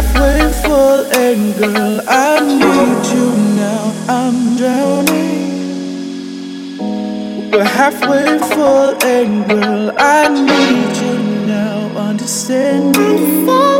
halfway full, and girl, I need you now. I'm drowning. We're halfway full, and girl, I need you now. Understand me.